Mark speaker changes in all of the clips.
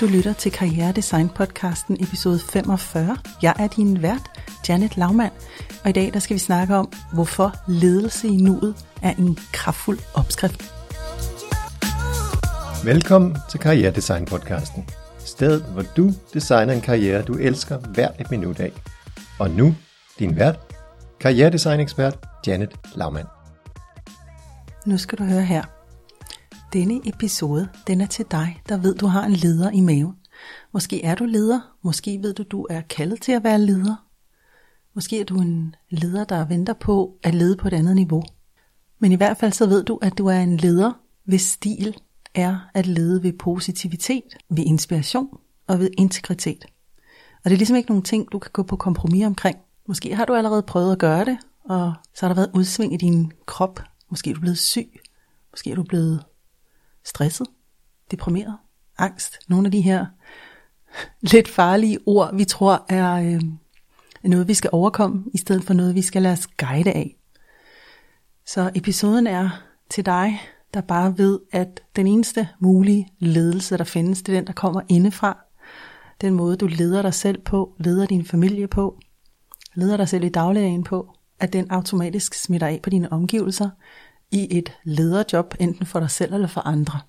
Speaker 1: Du lytter til Karriere Design podcasten episode 45. Jeg er din vært, Janet Laumann, og i dag der skal vi snakke om, hvorfor ledelse i nuet er en kraftfuld opskrift.
Speaker 2: Velkommen til Karriere Design podcasten. Stedet, hvor du designer en karriere, du elsker hver et minut af. Og nu, din vært, karrieredesign ekspert Janet Laumann.
Speaker 1: Nu skal du høre her. Denne episode, den er til dig, der ved, du har en leder i maven. Måske er du leder, måske ved du, du er kaldet til at være leder. Måske er du en leder, der venter på at lede på et andet niveau. Men i hvert fald så ved du, at du er en leder, hvis stil er at lede ved positivitet, ved inspiration og ved integritet. Og det er ligesom ikke nogen ting, du kan gå på kompromis omkring. Måske har du allerede prøvet at gøre det, og så har der været udsving i din krop. Måske er du blevet syg. Måske er du blevet stresset, deprimeret, angst. Nogle af de her lidt farlige ord, vi tror er øh, noget, vi skal overkomme, i stedet for noget, vi skal lade os guide af. Så episoden er til dig, der bare ved, at den eneste mulige ledelse, der findes, det er den, der kommer indefra. Den måde, du leder dig selv på, leder din familie på, leder dig selv i dagligdagen på, at den automatisk smitter af på dine omgivelser, i et lederjob, enten for dig selv eller for andre.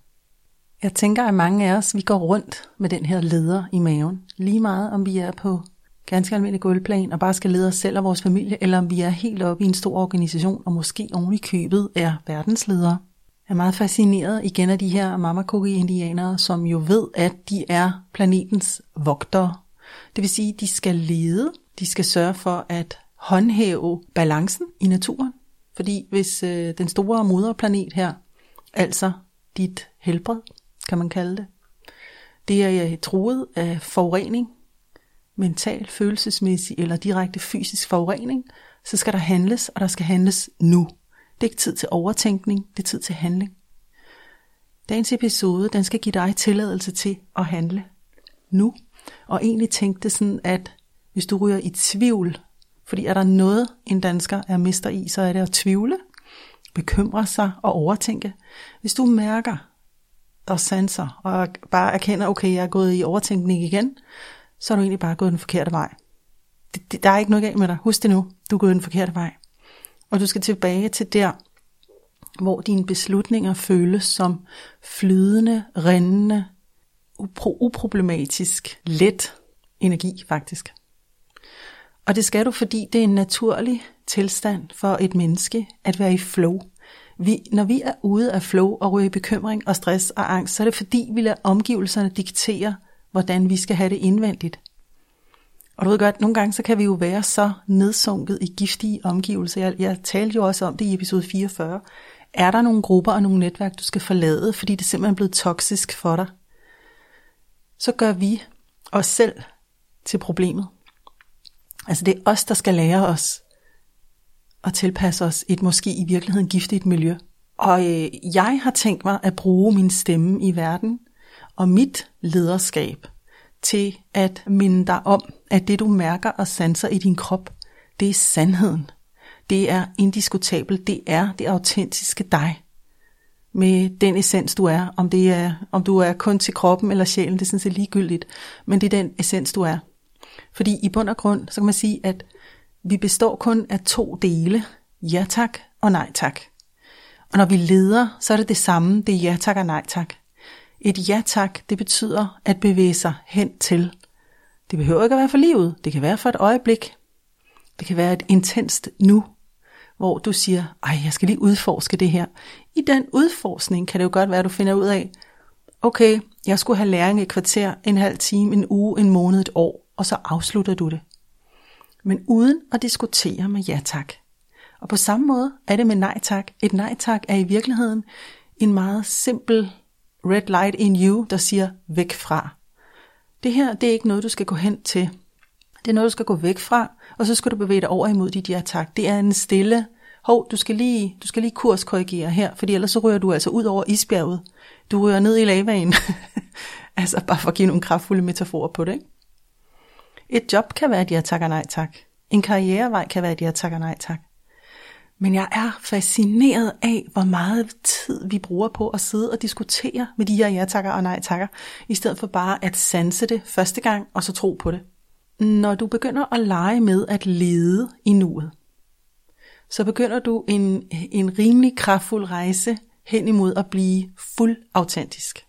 Speaker 1: Jeg tænker, at mange af os, vi går rundt med den her leder i maven. Lige meget om vi er på ganske almindelig gulvplan og bare skal lede os selv og vores familie, eller om vi er helt oppe i en stor organisation og måske oven i købet er verdensledere. Jeg er meget fascineret igen af de her Mamakogi-indianere, som jo ved, at de er planetens vogtere. Det vil sige, at de skal lede, de skal sørge for at håndhæve balancen i naturen, fordi hvis øh, den store moderplanet her, altså dit helbred, kan man kalde det, det er øh, truet af forurening, mental, følelsesmæssig eller direkte fysisk forurening, så skal der handles, og der skal handles nu. Det er ikke tid til overtænkning, det er tid til handling. Dagens episode, den skal give dig tilladelse til at handle nu. Og egentlig tænkte sådan, at hvis du ryger i tvivl fordi er der noget, en dansker er mester i, så er det at tvivle, bekymre sig og overtænke. Hvis du mærker og sanser og bare erkender, okay, jeg er gået i overtænkning igen, så er du egentlig bare gået den forkerte vej. Det, det, der er ikke noget galt med dig. Husk det nu. Du er gået den forkerte vej. Og du skal tilbage til der, hvor dine beslutninger føles som flydende, rindende, upro- uproblematisk, let energi faktisk. Og det skal du, fordi det er en naturlig tilstand for et menneske at være i flow. Vi, når vi er ude af flow og ryger i bekymring og stress og angst, så er det fordi, vi lader omgivelserne diktere, hvordan vi skal have det indvendigt. Og du ved godt, nogle gange så kan vi jo være så nedsunket i giftige omgivelser. Jeg, jeg talte jo også om det i episode 44. Er der nogle grupper og nogle netværk, du skal forlade, fordi det simpelthen er blevet toksisk for dig? Så gør vi os selv til problemet. Altså det er os, der skal lære os at tilpasse os et måske i virkeligheden giftigt miljø. Og øh, jeg har tænkt mig at bruge min stemme i verden og mit lederskab til at minde dig om, at det du mærker og sanser i din krop, det er sandheden. Det er indiskutabelt. Det er det autentiske dig. Med den essens du er. Om, det er, om du er kun til kroppen eller sjælen, det er sådan set ligegyldigt. Men det er den essens du er. Fordi i bund og grund, så kan man sige, at vi består kun af to dele. Ja tak og nej tak. Og når vi leder, så er det det samme. Det er ja tak og nej tak. Et ja tak, det betyder at bevæge sig hen til. Det behøver ikke at være for livet. Det kan være for et øjeblik. Det kan være et intenst nu, hvor du siger, ej, jeg skal lige udforske det her. I den udforskning kan det jo godt være, at du finder ud af, okay, jeg skulle have læring i et kvarter, en halv time, en uge, en måned, et år og så afslutter du det. Men uden at diskutere med ja tak. Og på samme måde er det med nej tak. Et nej tak er i virkeligheden en meget simpel red light in you, der siger væk fra. Det her, det er ikke noget, du skal gå hen til. Det er noget, du skal gå væk fra, og så skal du bevæge dig over imod dit ja tak. Det er en stille, hov, du skal lige, du skal lige kurskorrigere her, fordi ellers så rører du altså ud over isbjerget. Du rører ned i lavaen. altså bare for at give nogle kraftfulde metaforer på det, ikke? Et job kan være et ja tak og nej tak. En karrierevej kan være et ja tak og nej tak. Men jeg er fascineret af, hvor meget tid vi bruger på at sidde og diskutere med de her ja-takker og nej-takker, i stedet for bare at sanse det første gang og så tro på det. Når du begynder at lege med at lede i nuet, så begynder du en, en rimelig kraftfuld rejse hen imod at blive fuld autentisk.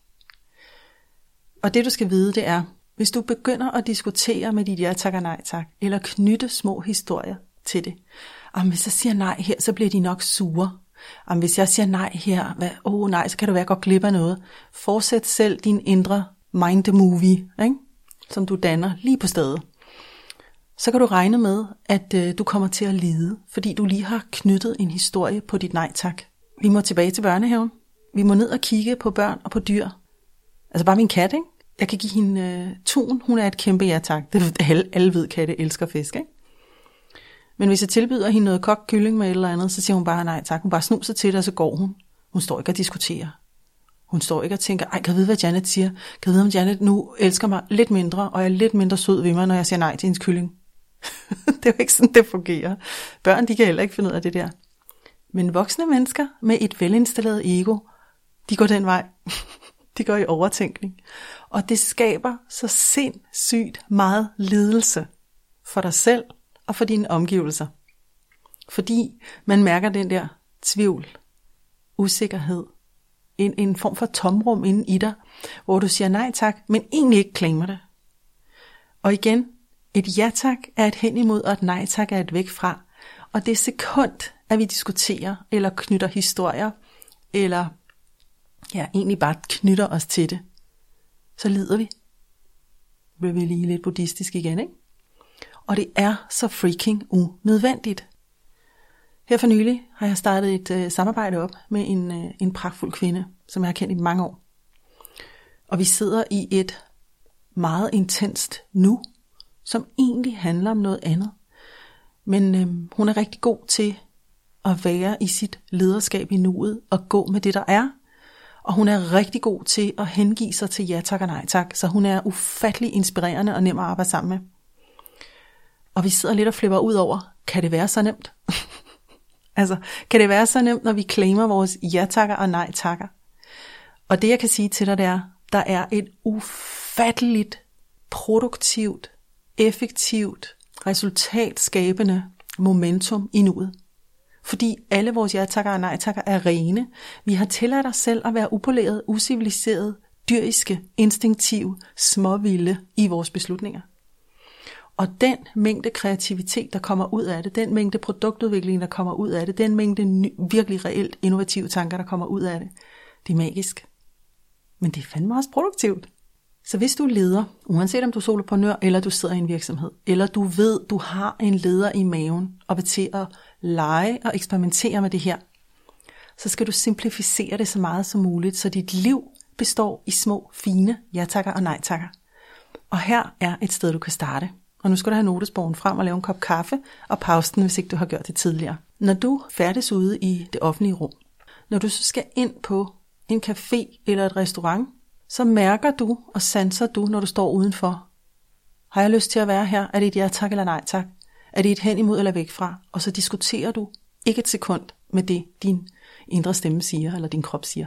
Speaker 1: Og det du skal vide, det er, hvis du begynder at diskutere med dit ja tak og nej tak, eller knytte små historier til det, om hvis jeg siger nej her, så bliver de nok sure. Om hvis jeg siger nej her, hvad, oh nej, så kan du være godt glip af noget. Fortsæt selv din indre mind the movie, ikke? som du danner lige på stedet. Så kan du regne med, at øh, du kommer til at lide, fordi du lige har knyttet en historie på dit nej tak. Vi må tilbage til børnehaven. Vi må ned og kigge på børn og på dyr. Altså bare min kat, ikke? Jeg kan give hende øh, tun. Hun er et kæmpe ja tak. Det, alle, alle ved, katte elsker fisk, ikke? Men hvis jeg tilbyder hende noget kogt kylling med et eller andet, så siger hun bare nej tak. Hun bare snuser til det, og så går hun. Hun står ikke og diskuterer. Hun står ikke og tænker, ej, kan jeg vide, hvad Janet siger? Kan jeg vide, om Janet nu elsker mig lidt mindre, og er lidt mindre sød ved mig, når jeg siger nej til hendes kylling? det er jo ikke sådan, det fungerer. Børn, de kan heller ikke finde ud af det der. Men voksne mennesker med et velinstalleret ego, de går den vej. de går i overtænkning. Og det skaber så sindssygt meget lidelse for dig selv og for dine omgivelser. Fordi man mærker den der tvivl, usikkerhed, en, en form for tomrum inden i dig, hvor du siger nej tak, men egentlig ikke klamer det. Og igen, et ja tak er et hen imod, og et nej tak er et væk fra. Og det sekund, at vi diskuterer, eller knytter historier, eller ja, egentlig bare knytter os til det, så lider vi. Bliver vi lige lidt buddhistisk igen, ikke? Og det er så freaking unødvendigt. Her for nylig har jeg startet et øh, samarbejde op med en, øh, en pragtfuld kvinde, som jeg har kendt i mange år. Og vi sidder i et meget intenst nu, som egentlig handler om noget andet. Men øh, hun er rigtig god til at være i sit lederskab i nuet og gå med det, der er. Og hun er rigtig god til at hengive sig til ja tak og nej tak, så hun er ufattelig inspirerende og nem at arbejde sammen med. Og vi sidder lidt og flipper ud over, kan det være så nemt? altså, kan det være så nemt, når vi claimer vores ja takker og nej takker? Og det jeg kan sige til dig, det er, der er et ufatteligt produktivt effektivt, resultatskabende momentum i nuet. Fordi alle vores ja-takker og nej-takker er rene. Vi har tilladt os selv at være upoleret, usiviliseret, dyriske, instinktive, småvilde i vores beslutninger. Og den mængde kreativitet, der kommer ud af det, den mængde produktudvikling, der kommer ud af det, den mængde ny, virkelig reelt innovative tanker, der kommer ud af det, det er magisk. Men det er fandme også produktivt. Så hvis du er leder, uanset om du er soloprenør eller du sidder i en virksomhed, eller du ved, du har en leder i maven og vil til at lege og eksperimentere med det her, så skal du simplificere det så meget som muligt, så dit liv består i små, fine ja-takker og nej-takker. Og her er et sted, du kan starte. Og nu skal du have notesbogen frem og lave en kop kaffe og pause den, hvis ikke du har gjort det tidligere. Når du færdes ude i det offentlige rum, når du så skal ind på en café eller et restaurant, så mærker du og sanser du, når du står udenfor. Har jeg lyst til at være her? Er det et ja tak eller nej tak? Er det et hen imod eller væk fra? Og så diskuterer du ikke et sekund med det, din indre stemme siger, eller din krop siger.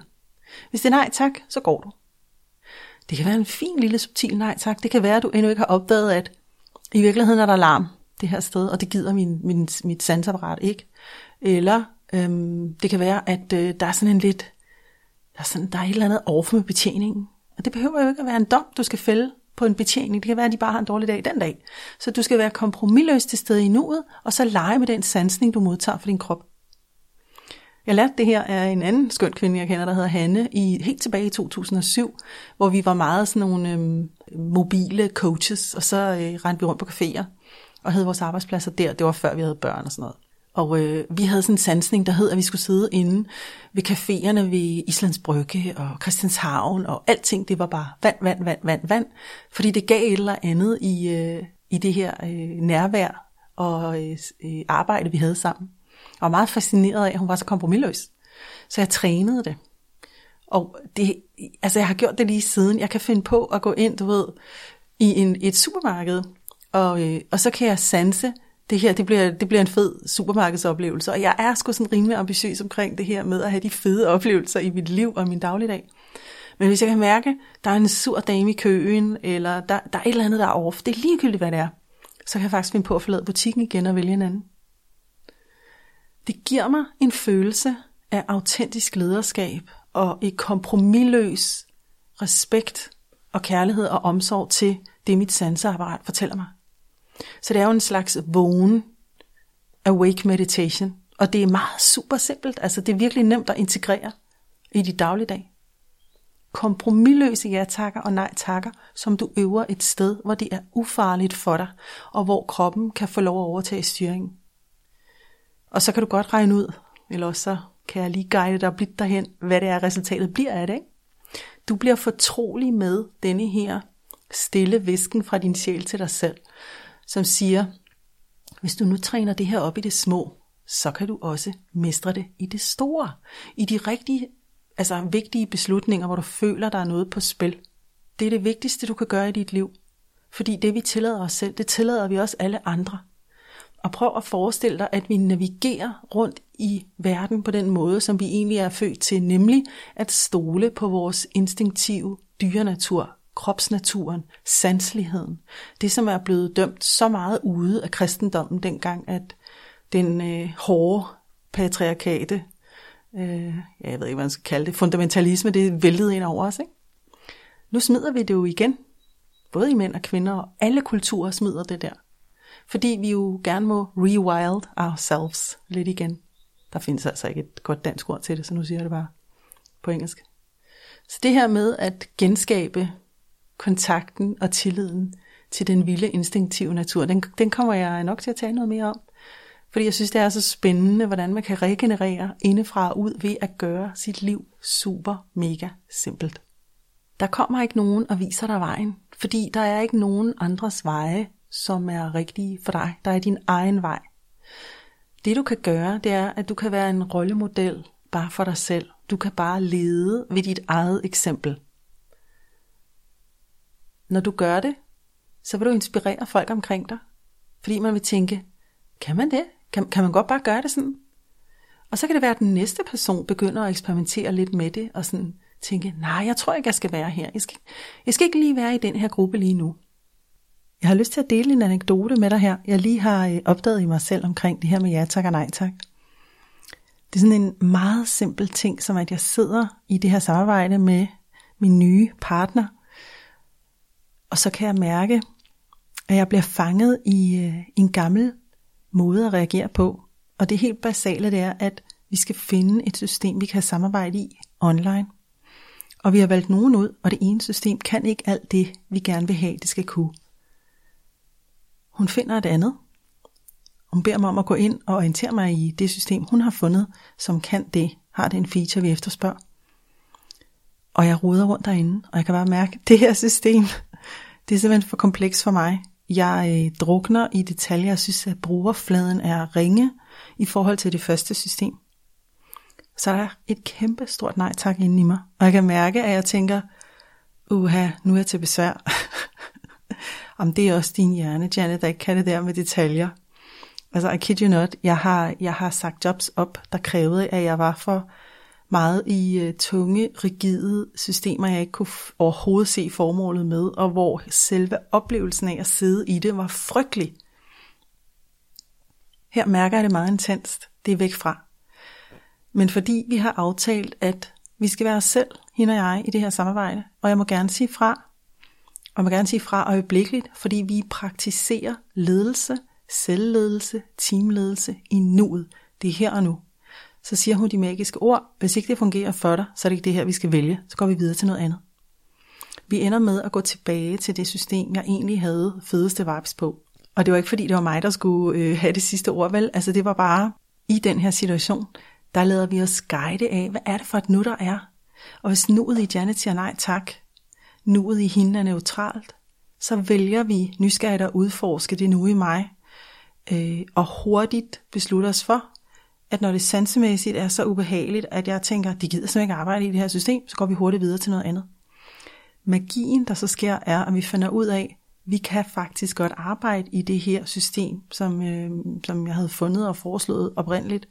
Speaker 1: Hvis det er nej tak, så går du. Det kan være en fin lille subtil nej tak. Det kan være, at du endnu ikke har opdaget, at i virkeligheden er der larm det her sted, og det gider min, min, mit sansapparat ikke. Eller øhm, det kan være, at øh, der er sådan en lidt, der er, sådan, der er et eller andet over med betjeningen. Og det behøver jo ikke at være en dom, du skal fælde på en betjening. Det kan være, at de bare har en dårlig dag den dag. Så du skal være kompromilløs til stede i nuet, og så lege med den sansning, du modtager for din krop. Jeg lærte det her af en anden skøn kvinde, jeg kender, der hedder Hanne, i, helt tilbage i 2007, hvor vi var meget sådan nogle øhm, mobile coaches, og så øh, rendte vi rundt på caféer og havde vores arbejdspladser der. Det var før vi havde børn og sådan noget. Og øh, vi havde sådan en sansning, der hed, at vi skulle sidde inde ved caféerne ved Islands Brygge og Christianshavn, og alting, det var bare vand, vand, vand, vand, vand. Fordi det gav et eller andet i, øh, i det her øh, nærvær og øh, øh arbejde, vi havde sammen. Og var meget fascineret af, at hun var så kompromilløs. Så jeg trænede det. Og det, altså jeg har gjort det lige siden. Jeg kan finde på at gå ind, du ved, i en, et supermarked, og, øh, og så kan jeg sanse det her det bliver, det bliver en fed supermarkedsoplevelse, og jeg er sgu sådan rimelig ambitiøs omkring det her med at have de fede oplevelser i mit liv og min dagligdag. Men hvis jeg kan mærke, der er en sur dame i køen, eller der, der er et eller andet, der er off, det er ligegyldigt, hvad det er, så kan jeg faktisk finde på at forlade butikken igen og vælge en anden. Det giver mig en følelse af autentisk lederskab og et kompromilløs respekt og kærlighed og omsorg til det, mit sanseapparat fortæller mig. Så det er jo en slags vågen awake meditation, og det er meget super simpelt. Altså det er virkelig nemt at integrere i dit dagligdag. Kompromilløse ja-takker og nej-takker, som du øver et sted, hvor det er ufarligt for dig, og hvor kroppen kan få lov at overtage styringen. Og så kan du godt regne ud, eller også så kan jeg lige guide dig blidt derhen, hvad det er, resultatet bliver af det. Ikke? Du bliver fortrolig med denne her stille visken fra din sjæl til dig selv, som siger, hvis du nu træner det her op i det små, så kan du også mestre det i det store. I de rigtige, altså vigtige beslutninger, hvor du føler, der er noget på spil. Det er det vigtigste, du kan gøre i dit liv. Fordi det, vi tillader os selv, det tillader vi også alle andre. Og prøv at forestille dig, at vi navigerer rundt i verden på den måde, som vi egentlig er født til, nemlig at stole på vores instinktive dyrenatur, kropsnaturen, sansligheden. Det, som er blevet dømt så meget ude af kristendommen dengang, at den øh, hårde patriarkate, øh, jeg ved ikke, hvad man skal kalde det, fundamentalisme, det væltede ind over os. Ikke? Nu smider vi det jo igen, både i mænd og kvinder, og alle kulturer smider det der. Fordi vi jo gerne må rewild ourselves lidt igen. Der findes altså ikke et godt dansk ord til det, så nu siger jeg det bare på engelsk. Så det her med at genskabe kontakten og tilliden til den vilde instinktive natur, den, den kommer jeg nok til at tale noget mere om. Fordi jeg synes, det er så spændende, hvordan man kan regenerere indefra og ud ved at gøre sit liv super mega simpelt. Der kommer ikke nogen og viser dig vejen, fordi der er ikke nogen andres veje, som er rigtige for dig. Der er din egen vej. Det du kan gøre, det er, at du kan være en rollemodel bare for dig selv. Du kan bare lede ved dit eget eksempel. Når du gør det, så vil du inspirere folk omkring dig. Fordi man vil tænke, kan man det? Kan, kan man godt bare gøre det sådan? Og så kan det være, at den næste person begynder at eksperimentere lidt med det, og sådan tænke, nej, jeg tror ikke, jeg skal være her. Jeg skal, jeg skal ikke lige være i den her gruppe lige nu. Jeg har lyst til at dele en anekdote med dig her, jeg lige har øh, opdaget i mig selv omkring det her med ja tak og nej tak. Det er sådan en meget simpel ting, som at jeg sidder i det her samarbejde med min nye partner, og så kan jeg mærke, at jeg bliver fanget i øh, en gammel måde at reagere på. Og det helt basale det er, at vi skal finde et system, vi kan samarbejde i online. Og vi har valgt nogen ud, og det ene system kan ikke alt det, vi gerne vil have, det skal kunne. Hun finder et andet. Hun beder mig om at gå ind og orientere mig i det system, hun har fundet, som kan det, har det en feature, vi efterspørger. Og jeg ruder rundt derinde, og jeg kan bare mærke, at det her system, det er simpelthen for kompleks for mig. Jeg øh, drukner i detaljer. Jeg synes, at brugerfladen er ringe i forhold til det første system. Så er et kæmpe stort nej tak inde i mig. Og jeg kan mærke, at jeg tænker, uha, nu er jeg til besvær. om det er også din hjerne, Janet, der ikke kan det der med detaljer. Altså, I kid you not, jeg har, jeg har sagt jobs op, der krævede, at jeg var for meget i øh, tunge, rigide systemer, jeg ikke kunne overhovedet se formålet med, og hvor selve oplevelsen af at sidde i det var frygtelig. Her mærker jeg det meget intenst. Det er væk fra. Men fordi vi har aftalt, at vi skal være os selv, hende og jeg, i det her samarbejde, og jeg må gerne sige fra, og jeg må gerne sige fra øjeblikkeligt, fordi vi praktiserer ledelse, selvledelse, teamledelse i nuet. Det er her og nu. Så siger hun de magiske ord, hvis ikke det fungerer for dig, så er det ikke det her, vi skal vælge. Så går vi videre til noget andet. Vi ender med at gå tilbage til det system, jeg egentlig havde fedeste vibes på. Og det var ikke fordi, det var mig, der skulle øh, have det sidste ord, vel? Altså det var bare i den her situation, der lader vi os guide af, hvad er det for et nu, der er? Og hvis nuet i Janet siger nej tak, nuet i hende er neutralt, så vælger vi nysgerrigt at udforske det nu i mig, øh, og hurtigt beslutter os for, at når det sansemæssigt er så ubehageligt, at jeg tænker, de gider simpelthen ikke arbejde i det her system, så går vi hurtigt videre til noget andet. Magien, der så sker, er, at vi finder ud af, vi kan faktisk godt arbejde i det her system, som, øh, som jeg havde fundet og foreslået oprindeligt,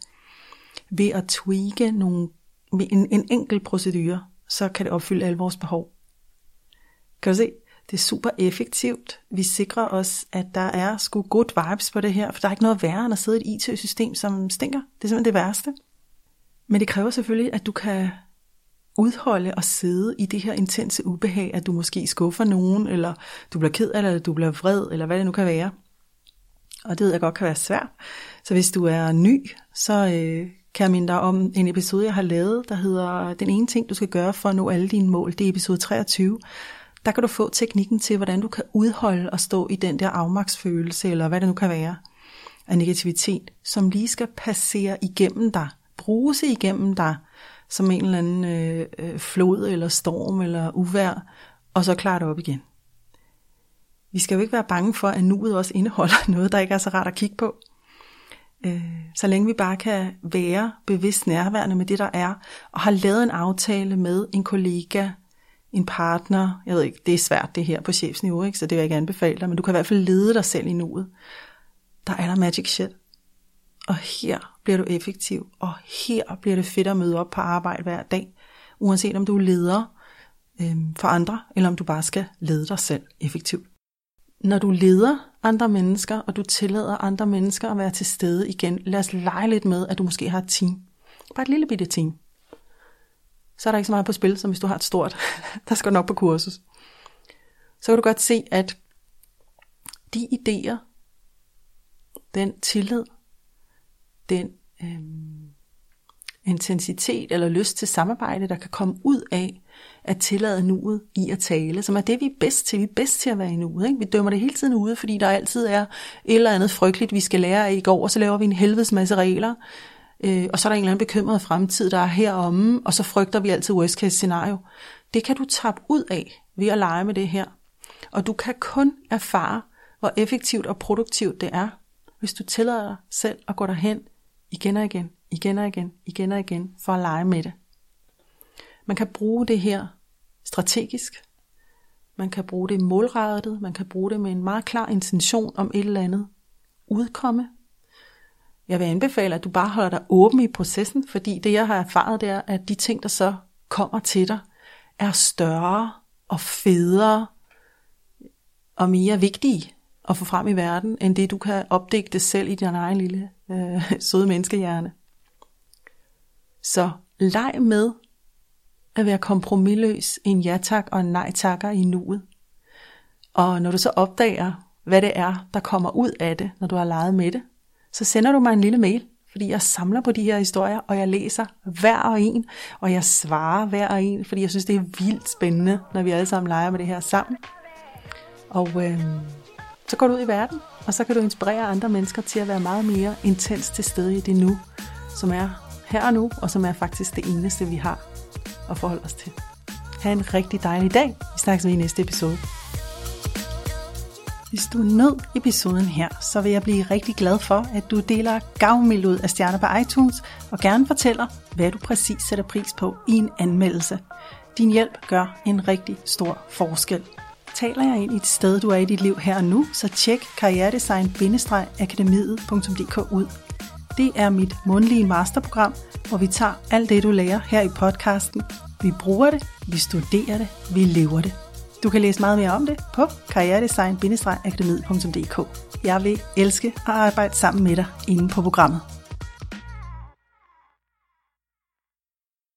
Speaker 1: ved at tweake nogle, en, en enkelt procedure, så kan det opfylde alle vores behov. Kan du se? Det er super effektivt. Vi sikrer os, at der er sgu good vibes på det her, for der er ikke noget værre end at sidde i et IT-system, som stinker. Det er simpelthen det værste. Men det kræver selvfølgelig, at du kan udholde og sidde i det her intense ubehag, at du måske skuffer nogen, eller du bliver ked af eller du bliver vred, eller hvad det nu kan være. Og det ved jeg godt kan være svært. Så hvis du er ny, så øh, kan jeg minde dig om en episode, jeg har lavet, der hedder Den ene ting, du skal gøre for at nå alle dine mål. Det er episode 23. Der kan du få teknikken til, hvordan du kan udholde at stå i den der afmagtsfølelse, eller hvad det nu kan være, af negativitet, som lige skal passere igennem dig, bruse igennem dig, som en eller anden øh, øh, flod eller storm eller uvær, og så klare det op igen. Vi skal jo ikke være bange for, at nuet også indeholder noget, der ikke er så rart at kigge på. Øh, så længe vi bare kan være bevidst nærværende med det, der er, og har lavet en aftale med en kollega, en partner, jeg ved ikke, det er svært det her på chefsniveau, ikke? så det vil jeg ikke anbefale dig, men du kan i hvert fald lede dig selv i nuet. Der er der magic shit. Og her bliver du effektiv, og her bliver det fedt at møde op på arbejde hver dag, uanset om du er leder øh, for andre, eller om du bare skal lede dig selv effektivt. Når du leder andre mennesker, og du tillader andre mennesker at være til stede igen, lad os lege lidt med, at du måske har et team. Bare et lille bitte team. Så er der ikke så meget på spil, som hvis du har et stort. der skal nok på kursus. Så kan du godt se, at de idéer, den tillid, den øh, intensitet eller lyst til samarbejde, der kan komme ud af at tillade nuet i at tale, som er det, vi er bedst til. Vi er bedst til at være i nuet. Ikke? Vi dømmer det hele tiden ude, fordi der altid er et eller andet frygteligt, vi skal lære af i går, og så laver vi en helvedes masse regler, øh, og så er der en eller anden bekymret fremtid, der er heromme, og så frygter vi altid worst case scenario. Det kan du tabe ud af ved at lege med det her. Og du kan kun erfare, hvor effektivt og produktivt det er, hvis du tillader dig selv at gå derhen igen og igen, igen og igen, igen og igen, for at lege med det. Man kan bruge det her strategisk. Man kan bruge det målrettet. Man kan bruge det med en meget klar intention om et eller andet udkomme. Jeg vil anbefale, at du bare holder dig åben i processen, fordi det jeg har erfaret, det er, at de ting, der så kommer til dig, er større og federe og mere vigtige at få frem i verden, end det du kan opdække det selv i din egen lille øh, søde menneskehjerne. Så leg med at være kompromilløs, i en ja tak og en nej takker i nuet. Og når du så opdager, hvad det er, der kommer ud af det, når du har leget med det, så sender du mig en lille mail, fordi jeg samler på de her historier, og jeg læser hver og en, og jeg svarer hver og en, fordi jeg synes, det er vildt spændende, når vi alle sammen leger med det her sammen. Og øh, så går du ud i verden, og så kan du inspirere andre mennesker til at være meget mere intens til stede i det nu, som er her og nu, og som er faktisk det eneste, vi har at forholde os til. Ha' en rigtig dejlig dag. Vi snakkes ved i næste episode. Hvis du nød episoden her, så vil jeg blive rigtig glad for, at du deler gavmild ud af stjerner på iTunes, og gerne fortæller, hvad du præcis sætter pris på i en anmeldelse. Din hjælp gør en rigtig stor forskel. Taler jeg ind i et sted, du er i dit liv her og nu, så tjek karrieredesign-akademiet.dk ud. Det er mit mundlige masterprogram, hvor vi tager alt det, du lærer her i podcasten. Vi bruger det, vi studerer det, vi lever det. Du kan læse meget mere om det på karrieredesign-akademiet.dk. Jeg vil elske at arbejde sammen med dig inde på programmet.